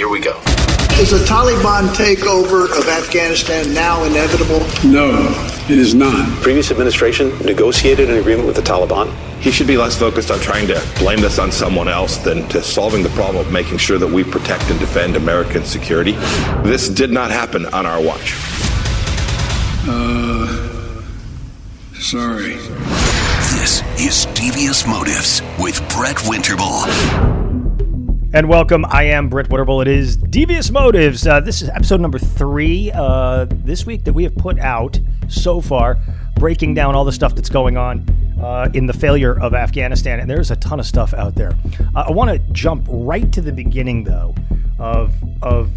Here we go. Is a Taliban takeover of Afghanistan now inevitable? No, it is not. Previous administration negotiated an agreement with the Taliban. He should be less focused on trying to blame this on someone else than to solving the problem of making sure that we protect and defend American security. This did not happen on our watch. Uh, sorry. This is Devious Motives with Brett Winterble. And welcome. I am Brett Winterble. It is Devious Motives. Uh, this is episode number three uh, this week that we have put out so far, breaking down all the stuff that's going on uh, in the failure of Afghanistan. And there's a ton of stuff out there. Uh, I want to jump right to the beginning, though, of of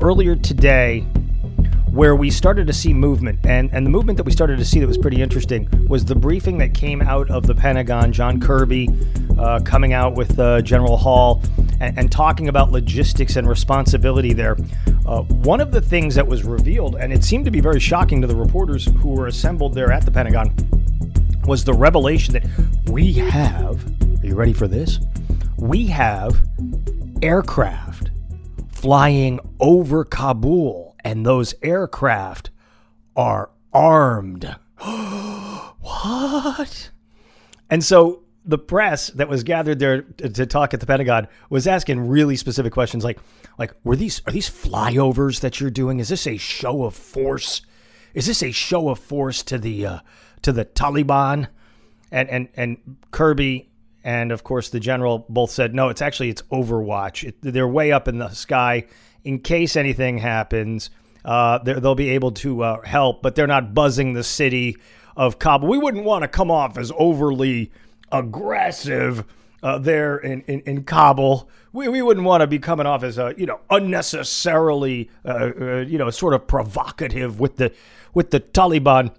earlier today where we started to see movement. And, and the movement that we started to see that was pretty interesting was the briefing that came out of the Pentagon, John Kirby uh, coming out with uh, General Hall and, and, talking about logistics and responsibility there. Uh, one of the things that was revealed, and it seemed to be very shocking to the reporters who were assembled there at the Pentagon, was the revelation that we have, are you ready for this? We have aircraft flying over Kabul and those aircraft are armed. what? And so the press that was gathered there to talk at the Pentagon was asking really specific questions like like were these are these flyovers that you're doing is this a show of force is this a show of force to the uh, to the Taliban and and and Kirby and of course the general both said no it's actually it's overwatch it, they're way up in the sky in case anything happens, uh, they'll be able to uh, help, but they're not buzzing the city of Kabul. We wouldn't want to come off as overly aggressive uh, there in, in, in, Kabul. We, we wouldn't want to be coming off as a you know unnecessarily uh, uh, you know sort of provocative with the with the Taliban.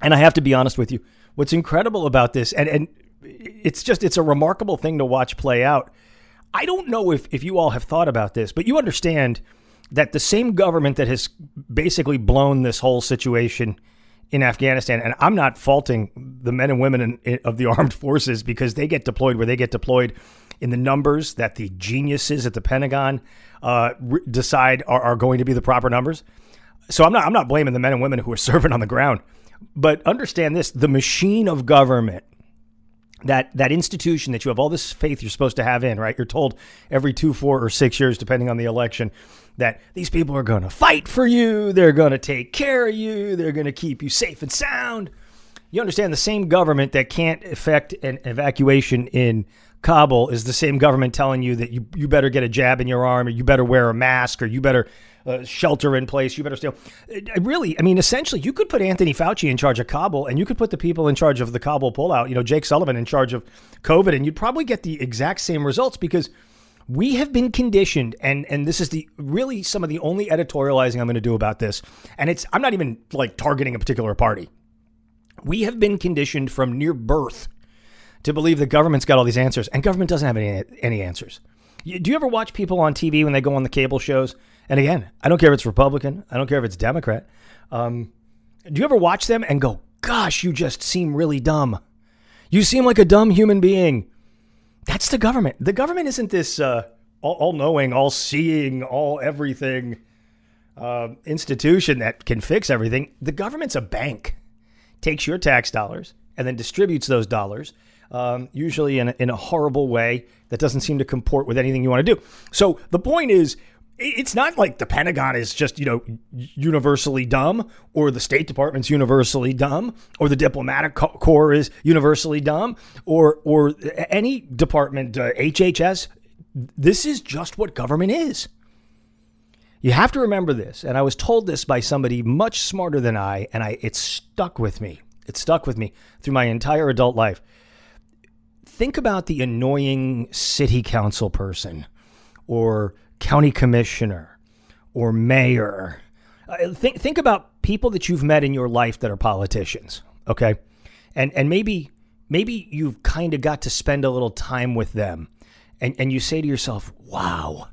And I have to be honest with you, what's incredible about this, and and it's just it's a remarkable thing to watch play out I don't know if, if you all have thought about this, but you understand that the same government that has basically blown this whole situation in Afghanistan, and I'm not faulting the men and women in, of the armed forces because they get deployed where they get deployed in the numbers that the geniuses at the Pentagon uh, re- decide are, are going to be the proper numbers. So I'm not I'm not blaming the men and women who are serving on the ground, but understand this: the machine of government that that institution that you have all this faith you're supposed to have in, right? You're told every two, four, or six years, depending on the election, that these people are going to fight for you, they're going to take care of you, they're going to keep you safe and sound. You understand the same government that can't effect an evacuation in Kabul is the same government telling you that you, you better get a jab in your arm, or you better wear a mask, or you better uh, shelter in place. You better stay. Uh, really, I mean, essentially, you could put Anthony Fauci in charge of Kabul, and you could put the people in charge of the Kabul pullout. You know, Jake Sullivan in charge of COVID, and you'd probably get the exact same results because we have been conditioned and and this is the really some of the only editorializing I'm going to do about this and it's I'm not even like targeting a particular party. We have been conditioned from near birth to believe the government's got all these answers and government doesn't have any any answers. Do you ever watch people on TV when they go on the cable shows and again, I don't care if it's Republican, I don't care if it's Democrat. Um, do you ever watch them and go, gosh, you just seem really dumb? You seem like a dumb human being. That's the government. The government isn't this uh, all knowing, all seeing, all everything uh, institution that can fix everything. The government's a bank, takes your tax dollars and then distributes those dollars, um, usually in a, in a horrible way that doesn't seem to comport with anything you want to do. So the point is, it's not like the Pentagon is just, you know, universally dumb or the State Department's universally dumb or the diplomatic corps is universally dumb or or any department uh, HHS this is just what government is. You have to remember this and I was told this by somebody much smarter than I and I it stuck with me. It stuck with me through my entire adult life. Think about the annoying city council person or county commissioner or mayor. Uh, think think about people that you've met in your life that are politicians, okay? And and maybe maybe you've kind of got to spend a little time with them. And and you say to yourself, "Wow,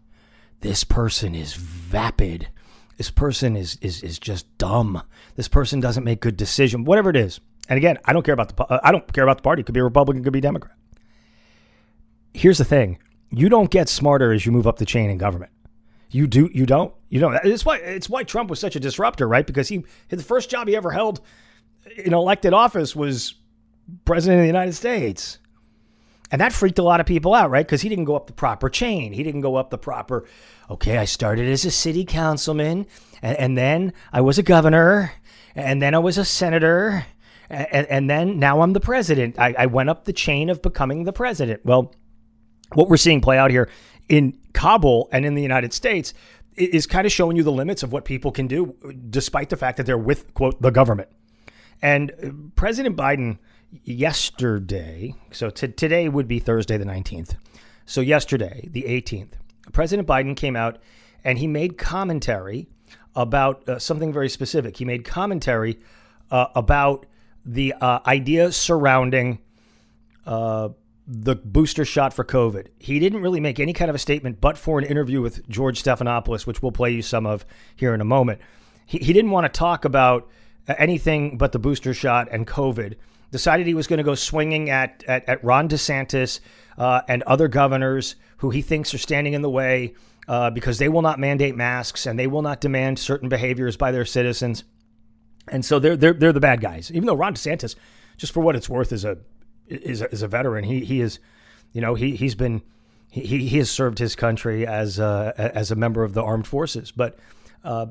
this person is vapid. This person is is is just dumb. This person doesn't make good decision. Whatever it is." And again, I don't care about the uh, I don't care about the party. It could be Republican, it could be Democrat. Here's the thing you don't get smarter as you move up the chain in government. You do. You don't. You don't. It's why. It's why Trump was such a disruptor, right? Because he the first job he ever held in elected office was president of the United States. And that freaked a lot of people out, right? Because he didn't go up the proper chain. He didn't go up the proper, okay, I started as a city councilman, and, and then I was a governor, and then I was a senator, and, and then now I'm the president. I, I went up the chain of becoming the president. Well, what we're seeing play out here in Kabul and in the United States is kind of showing you the limits of what people can do, despite the fact that they're with, quote, the government. And uh, President Biden yesterday, so t- today would be Thursday the 19th. So yesterday, the 18th, President Biden came out and he made commentary about uh, something very specific. He made commentary uh, about the uh, idea surrounding uh, the booster shot for COVID. He didn't really make any kind of a statement, but for an interview with George Stephanopoulos, which we'll play you some of here in a moment. He, he didn't want to talk about anything but the booster shot and COVID decided he was going to go swinging at, at, at Ron DeSantis uh, and other governors who he thinks are standing in the way uh, because they will not mandate masks and they will not demand certain behaviors by their citizens. And so they're, they're, they're the bad guys. Even though Ron DeSantis, just for what it's worth, is a, is a, is a veteran. He, he is, you know, he, he's been, he, he has served his country as a, as a member of the armed forces. But uh,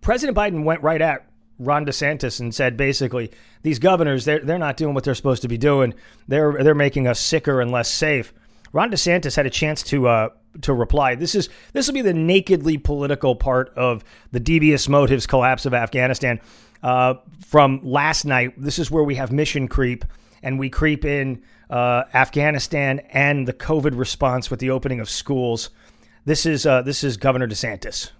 President Biden went right at Ron DeSantis and said basically these governors they're they're not doing what they're supposed to be doing. They're they're making us sicker and less safe. Ron DeSantis had a chance to uh, to reply. This is this will be the nakedly political part of the devious motives collapse of Afghanistan. Uh, from last night, this is where we have mission creep, and we creep in uh, Afghanistan and the COVID response with the opening of schools. This is uh, this is Governor DeSantis.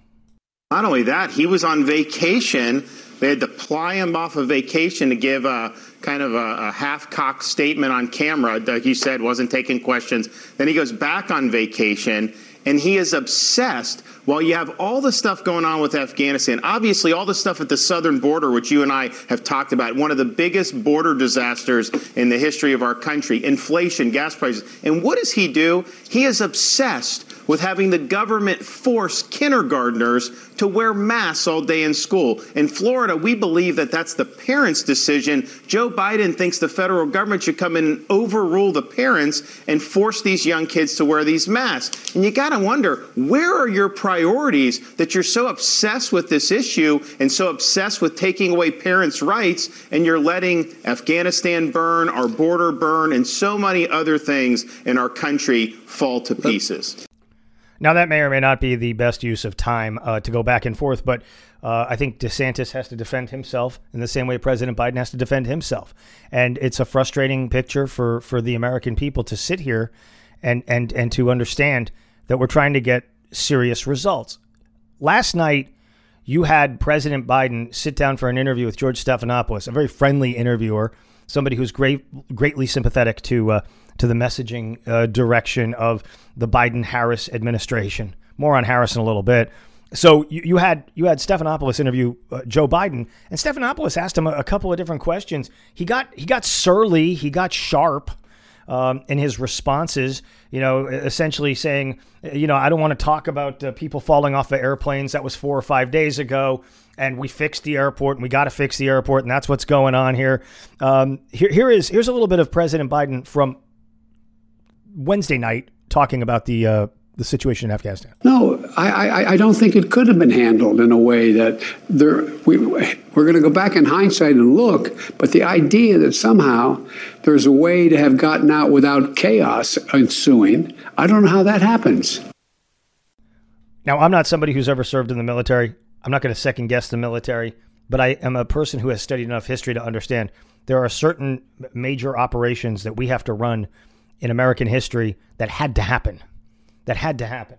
Not only that, he was on vacation they had to fly him off of vacation to give a kind of a, a half-cocked statement on camera. Like you said, wasn't taking questions. Then he goes back on vacation and he is obsessed while you have all the stuff going on with Afghanistan, obviously all the stuff at the southern border, which you and I have talked about, one of the biggest border disasters in the history of our country, inflation, gas prices. And what does he do? He is obsessed with having the government force kindergartners to wear masks all day in school. In Florida, we believe that that's the parents' decision. Joe Biden thinks the federal government should come in and overrule the parents and force these young kids to wear these masks. And you got to wonder, where are your priorities that you're so obsessed with this issue and so obsessed with taking away parents' rights and you're letting Afghanistan burn, our border burn, and so many other things in our country fall to pieces? Now, that may or may not be the best use of time uh, to go back and forth, but uh, I think DeSantis has to defend himself in the same way President Biden has to defend himself. And it's a frustrating picture for, for the American people to sit here and, and, and to understand that we're trying to get serious results. Last night, you had President Biden sit down for an interview with George Stephanopoulos, a very friendly interviewer, somebody who's great, greatly sympathetic to uh, to the messaging uh, direction of the Biden Harris administration. More on Harris in a little bit. So you, you had you had Stephanopoulos interview uh, Joe Biden, and Stephanopoulos asked him a, a, couple of different questions. He got he got surly, he got sharp um, in his responses. You know, essentially saying, you know, I don't want to talk about uh, people falling off the airplanes. That was four or five days ago, and we fixed the airport, and we got to fix the airport, and that's what's going on here. Um, here here is here's a little bit of President Biden from Wednesday night talking about the uh, the situation in Afghanistan? No, I, I, I, don't think it could have been handled in a way that there, we, we're going to go back in hindsight and look, but the idea that somehow there's a way to have gotten out without chaos ensuing, I don't know how that happens. Now, I'm not somebody who's ever served in the military. I'm not going to second guess the military, but I am a person who has studied enough history to understand there are certain major operations that we have to run in American history that had to happen. That had to happen.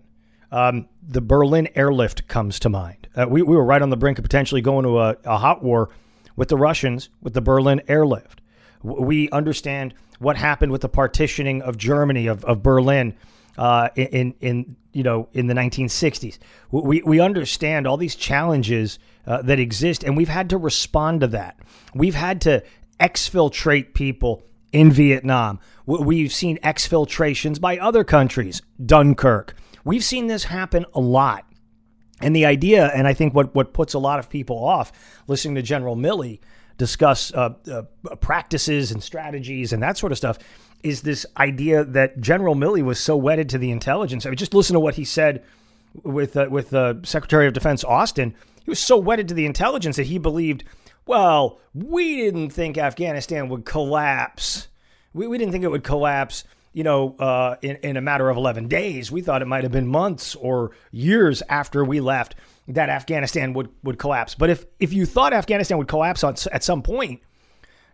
Um, the Berlin airlift comes to mind. Uh, we, we were right on the brink of potentially going to a, a hot war with the Russians with the Berlin airlift. We understand what happened with the partitioning of Germany of, of Berlin uh, in in you know in the 1960s. We we understand all these challenges uh, that exist, and we've had to respond to that. We've had to exfiltrate people in Vietnam. We've seen exfiltrations by other countries, Dunkirk. We've seen this happen a lot. And the idea, and I think what, what puts a lot of people off listening to General Milley discuss uh, uh, practices and strategies and that sort of stuff, is this idea that General Milley was so wedded to the intelligence. I mean, just listen to what he said with uh, with uh, Secretary of Defense Austin. He was so wedded to the intelligence that he believed, well, we didn't think Afghanistan would collapse. We, we didn't think it would collapse you know, uh, in, in a matter of 11 days. We thought it might have been months or years after we left that Afghanistan would, would collapse. But if, if you thought Afghanistan would collapse on, at some point,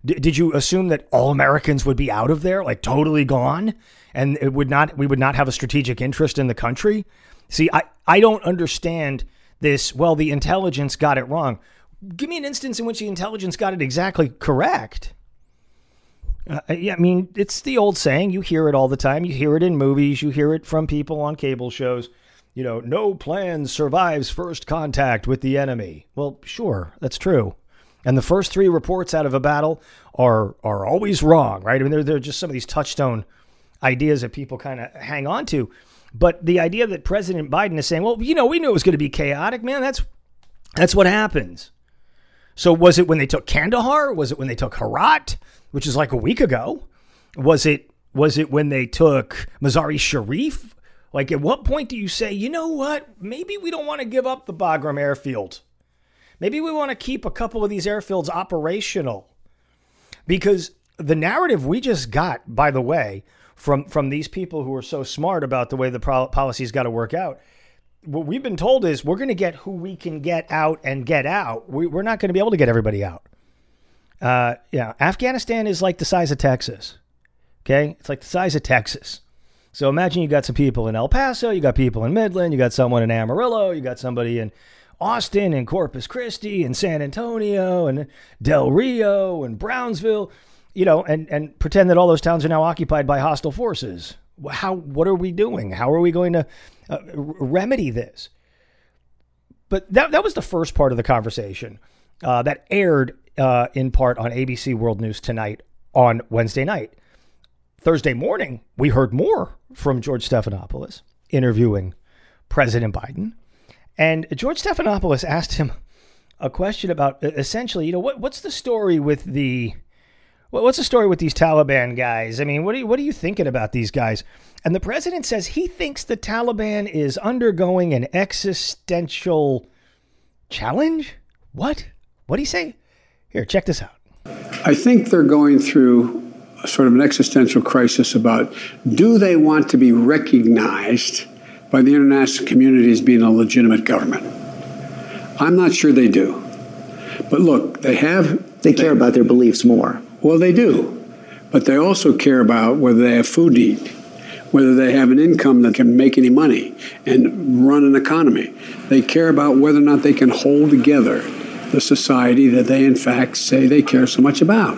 d- did you assume that all Americans would be out of there, like totally gone, and it would not we would not have a strategic interest in the country? See, I, I don't understand this. Well, the intelligence got it wrong. Give me an instance in which the intelligence got it exactly correct. Uh, yeah, I mean, it's the old saying. You hear it all the time. You hear it in movies. You hear it from people on cable shows. You know, no plan survives first contact with the enemy. Well, sure, that's true. And the first three reports out of a battle are are always wrong, right? I mean, they're, they're just some of these touchstone ideas that people kind of hang on to. But the idea that President Biden is saying, well, you know, we knew it was going to be chaotic, man, that's that's what happens. So was it when they took Kandahar? Was it when they took Herat? which is like a week ago? Was it was it when they took Mazari Sharif? Like at what point do you say, you know what? Maybe we don't want to give up the Bagram airfield. Maybe we want to keep a couple of these airfields operational. Because the narrative we just got, by the way, from from these people who are so smart about the way the policy's got to work out, what we've been told is we're going to get who we can get out and get out. We, we're not going to be able to get everybody out. Uh, yeah, Afghanistan is like the size of Texas. Okay, it's like the size of Texas. So imagine you got some people in El Paso, you got people in Midland, you got someone in Amarillo, you got somebody in Austin and Corpus Christi and San Antonio and Del Rio and Brownsville, you know, and and pretend that all those towns are now occupied by hostile forces. How what are we doing? How are we going to uh, remedy this? But that that was the first part of the conversation uh, that aired uh, in part on ABC World News tonight on Wednesday night. Thursday morning, we heard more from George Stephanopoulos interviewing President Biden. And George Stephanopoulos asked him a question about essentially, you know, what, what's the story with the what's the story with these Taliban guys? I mean, what are you, what are you thinking about these guys? And the president says he thinks the Taliban is undergoing an existential challenge. What? What do you say? Here, check this out. I think they're going through sort of an existential crisis about do they want to be recognized by the international community as being a legitimate government? I'm not sure they do. But look, they have. They care they, about their beliefs more. Well, they do. But they also care about whether they have food to eat, whether they have an income that can make any money and run an economy. They care about whether or not they can hold together the society that they, in fact, say they care so much about.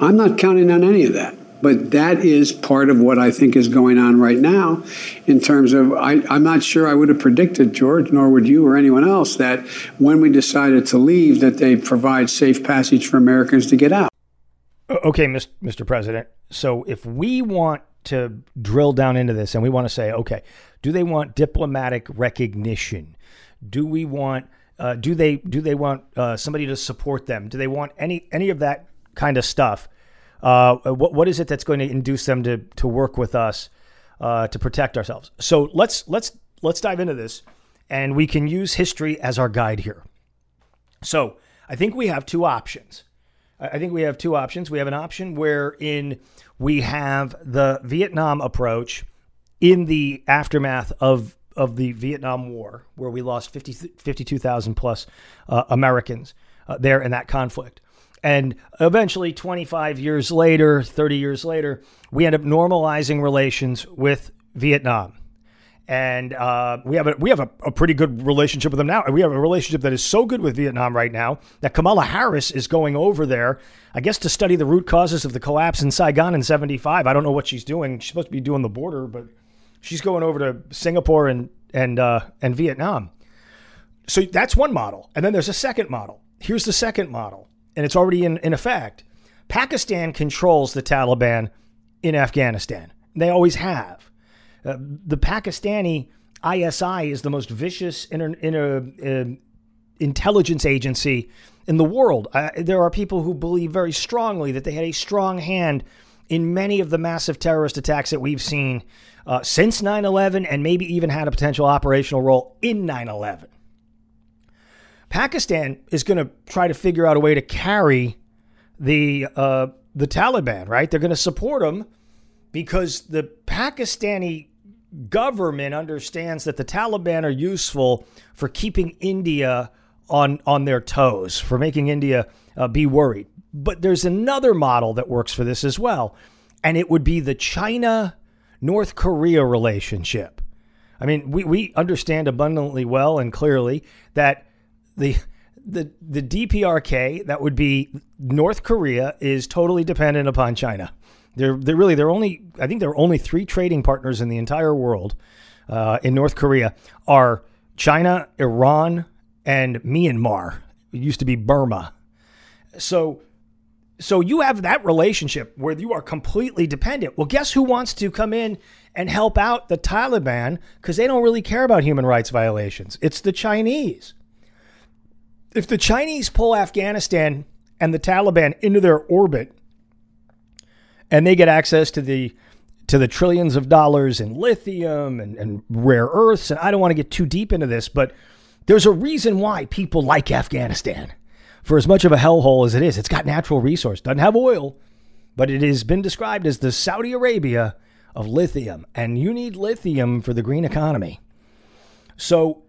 I'm not counting on any of that. But that is part of what I think is going on right now in terms of, I, am not sure I would have predicted, George, nor would you or anyone else, that when we decided to leave, that they provide safe passage for Americans to get out. Okay, Mr. President. So if we want to drill down into this and we want to say, okay, do they want diplomatic recognition? Do we want uh, do they do they want uh, somebody to support them? Do they want any any of that kind of stuff? Uh, what what is it that's going to induce them to to work with us uh, to protect ourselves? So let's let's let's dive into this, and we can use history as our guide here. So I think we have two options. I think we have two options. We have an option wherein we have the Vietnam approach in the aftermath of of the Vietnam War, where we lost 50, 52,000 plus uh, Americans uh, there in that conflict. And eventually, 25 years later, 30 years later, we end up normalizing relations with Vietnam. And uh, we have, a, we have a, a, pretty good relationship with them now. We have a relationship that is so good with Vietnam right now that Kamala Harris is going over there, I guess, to study the root causes of the collapse in Saigon in 75. I don't know what she's doing. She's supposed to be doing the border, but She's going over to Singapore and and uh, and Vietnam. So that's one model, and then there's a second model. Here's the second model, and it's already in, in effect. Pakistan controls the Taliban in Afghanistan. They always have. Uh, the Pakistani ISI is the most vicious inter, inter, uh, intelligence agency in the world. There are people who believe very strongly that they had a strong hand in many of the massive terrorist attacks that we've seen uh, since 9 11 and maybe even had a potential operational role in 9 11. Pakistan is going to try to figure out a way to carry the uh, the Taliban, right? They're going to support them because the Pakistani government understands that the Taliban are useful for keeping India on on their toes, for making India uh, be worried. But there's another model that works for this as well, and it would be the China North Korea relationship. I mean, we, we understand abundantly well and clearly that the the the DPRK that would be North Korea is totally dependent upon China. They're they're really they're only I think there are only three trading partners in the entire world uh, in North Korea are China, Iran, and Myanmar. It used to be Burma. So so you have that relationship where you are completely dependent. Well, guess who wants to come in and help out the Taliban because they don't really care about human rights violations? It's the Chinese. If the Chinese pull Afghanistan and the Taliban into their orbit and they get access to the to the trillions of dollars in lithium and, and rare earths, and I don't want to get too deep into this, but there's a reason why people like Afghanistan for as much of a hellhole as it is, it's got natural resource. Doesn't have oil, but it has been described as the Saudi Arabia of lithium, and you need lithium for the green economy. So,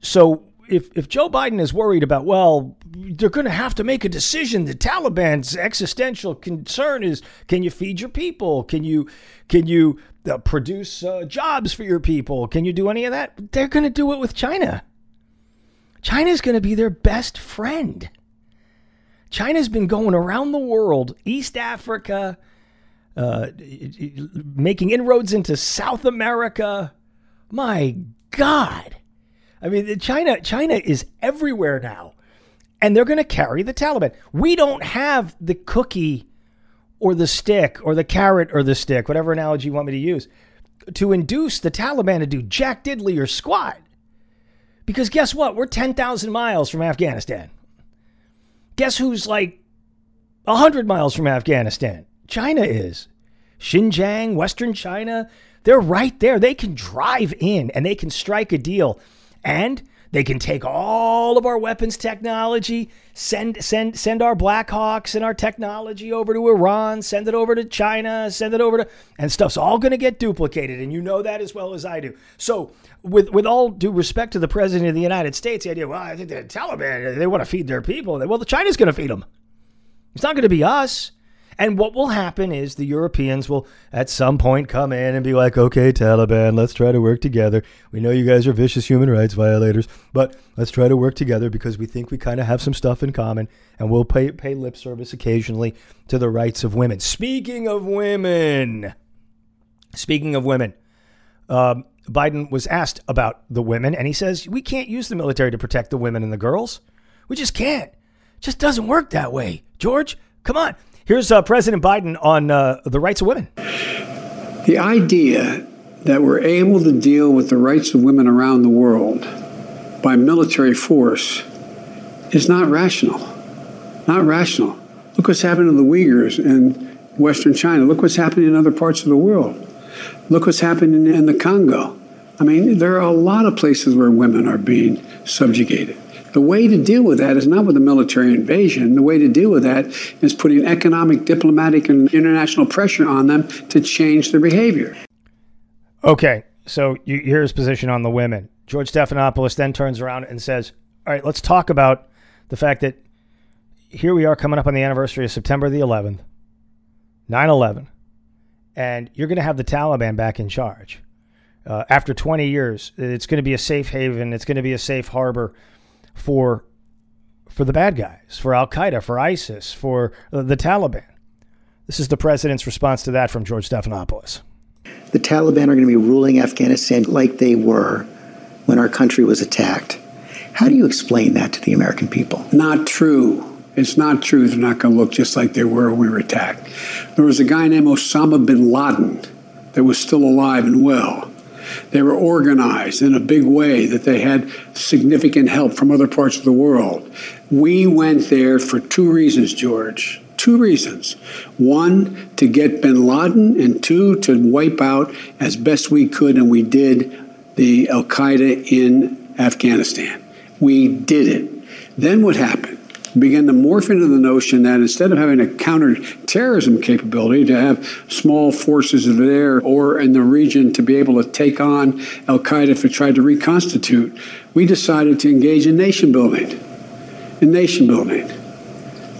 so if if Joe Biden is worried about, well, they're going to have to make a decision. The Taliban's existential concern is: can you feed your people? Can you can you uh, produce uh, jobs for your people? Can you do any of that? They're going to do it with China. China's going to be their best friend. China's been going around the world, East Africa, uh, making inroads into South America. My God. I mean, China, China is everywhere now. And they're going to carry the Taliban. We don't have the cookie or the stick or the carrot or the stick, whatever analogy you want me to use, to induce the Taliban to do jack diddly or squat. Because guess what? We're 10,000 miles from Afghanistan. Guess who's like 100 miles from Afghanistan? China is. Xinjiang, Western China, they're right there. They can drive in and they can strike a deal. And they can take all of our weapons technology, send send send our Blackhawks and our technology over to Iran, send it over to China, send it over to and stuff's all going to get duplicated and you know that as well as I do. So, with with all due respect to the president of the United States, the idea, well, I think the Taliban they want to feed their people. Well, the China's going to feed them. It's not going to be us. And what will happen is the Europeans will at some point come in and be like, okay, Taliban, let's try to work together. We know you guys are vicious human rights violators, but let's try to work together because we think we kind of have some stuff in common and we'll pay, pay lip service occasionally to the rights of women. Speaking of women, speaking of women, um, Biden was asked about the women and he says, we can't use the military to protect the women and the girls. We just can't. Just doesn't work that way. George, come on. Here's uh, President Biden on uh, the rights of women. The idea that we're able to deal with the rights of women around the world by military force is not rational. Not rational. Look what's happened to the Uyghurs in Western China. Look what's happening in other parts of the world. Look what's happening in the Congo. I mean, there are a lot of places where women are being subjugated. The way to deal with that is not with a military invasion. The way to deal with that is putting economic, diplomatic, and international pressure on them to change their behavior. Okay, so you hear his position on the women. George Stephanopoulos then turns around and says, All right, let's talk about the fact that here we are coming up on the anniversary of September the 11th, 9 11, and you're going to have the Taliban back in charge. Uh, after 20 years, it's going to be a safe haven, it's going to be a safe harbor for for the bad guys, for Al Qaeda, for ISIS, for uh, the Taliban. This is the president's response to that from George Stephanopoulos. The Taliban are going to be ruling Afghanistan like they were when our country was attacked. How do you explain that to the American people? Not true. It's not true. They're not going to look just like they were when we were attacked. There was a guy named Osama bin Laden that was still alive and well. They were organized in a big way, that they had significant help from other parts of the world. We went there for two reasons, George. Two reasons. One, to get bin Laden, and two, to wipe out as best we could, and we did, the Al Qaeda in Afghanistan. We did it. Then what happened? Began to morph into the notion that instead of having a counterterrorism capability to have small forces there or in the region to be able to take on Al Qaeda if it tried to reconstitute, we decided to engage in nation building. In nation building.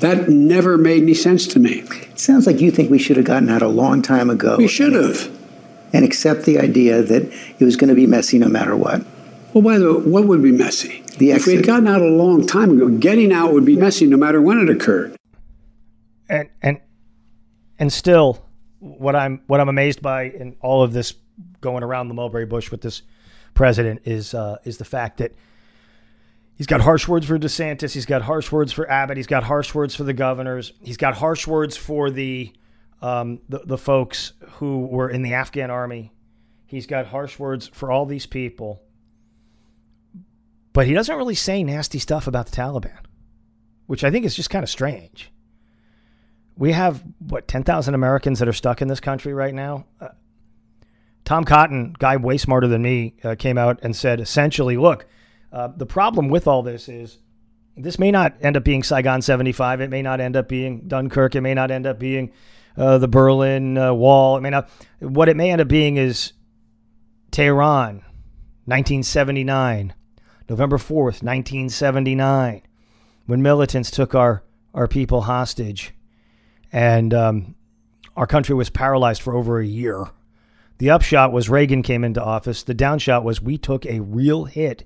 That never made any sense to me. It sounds like you think we should have gotten out a long time ago. We should have. And accept the idea that it was going to be messy no matter what. Well, by the way, what would be messy? The if we had gotten out a long time ago, getting out would be messy no matter when it occurred. And and and still, what I'm what I'm amazed by in all of this going around the mulberry bush with this president is uh, is the fact that he's got harsh words for DeSantis, he's got harsh words for Abbott, he's got harsh words for the governors, he's got harsh words for the um, the, the folks who were in the Afghan army. He's got harsh words for all these people but he doesn't really say nasty stuff about the Taliban, which I think is just kind of strange. We have, what, 10,000 Americans that are stuck in this country right now? Uh, Tom Cotton, guy way smarter than me, uh, came out and said essentially, look, uh, the problem with all this is this may not end up being Saigon 75. It may not end up being Dunkirk. It may not end up being uh, the Berlin uh, Wall. It may not. What it may end up being is Tehran, 1979. November 4th, 1979, when militants took our, our people hostage and um, our country was paralyzed for over a year. The upshot was Reagan came into office. The downshot was we took a real hit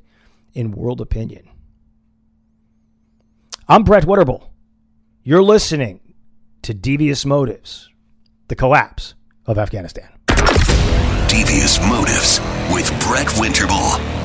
in world opinion. I'm Brett Winterble. You're listening to Devious Motives, the collapse of Afghanistan. Devious Motives with Brett Winterble.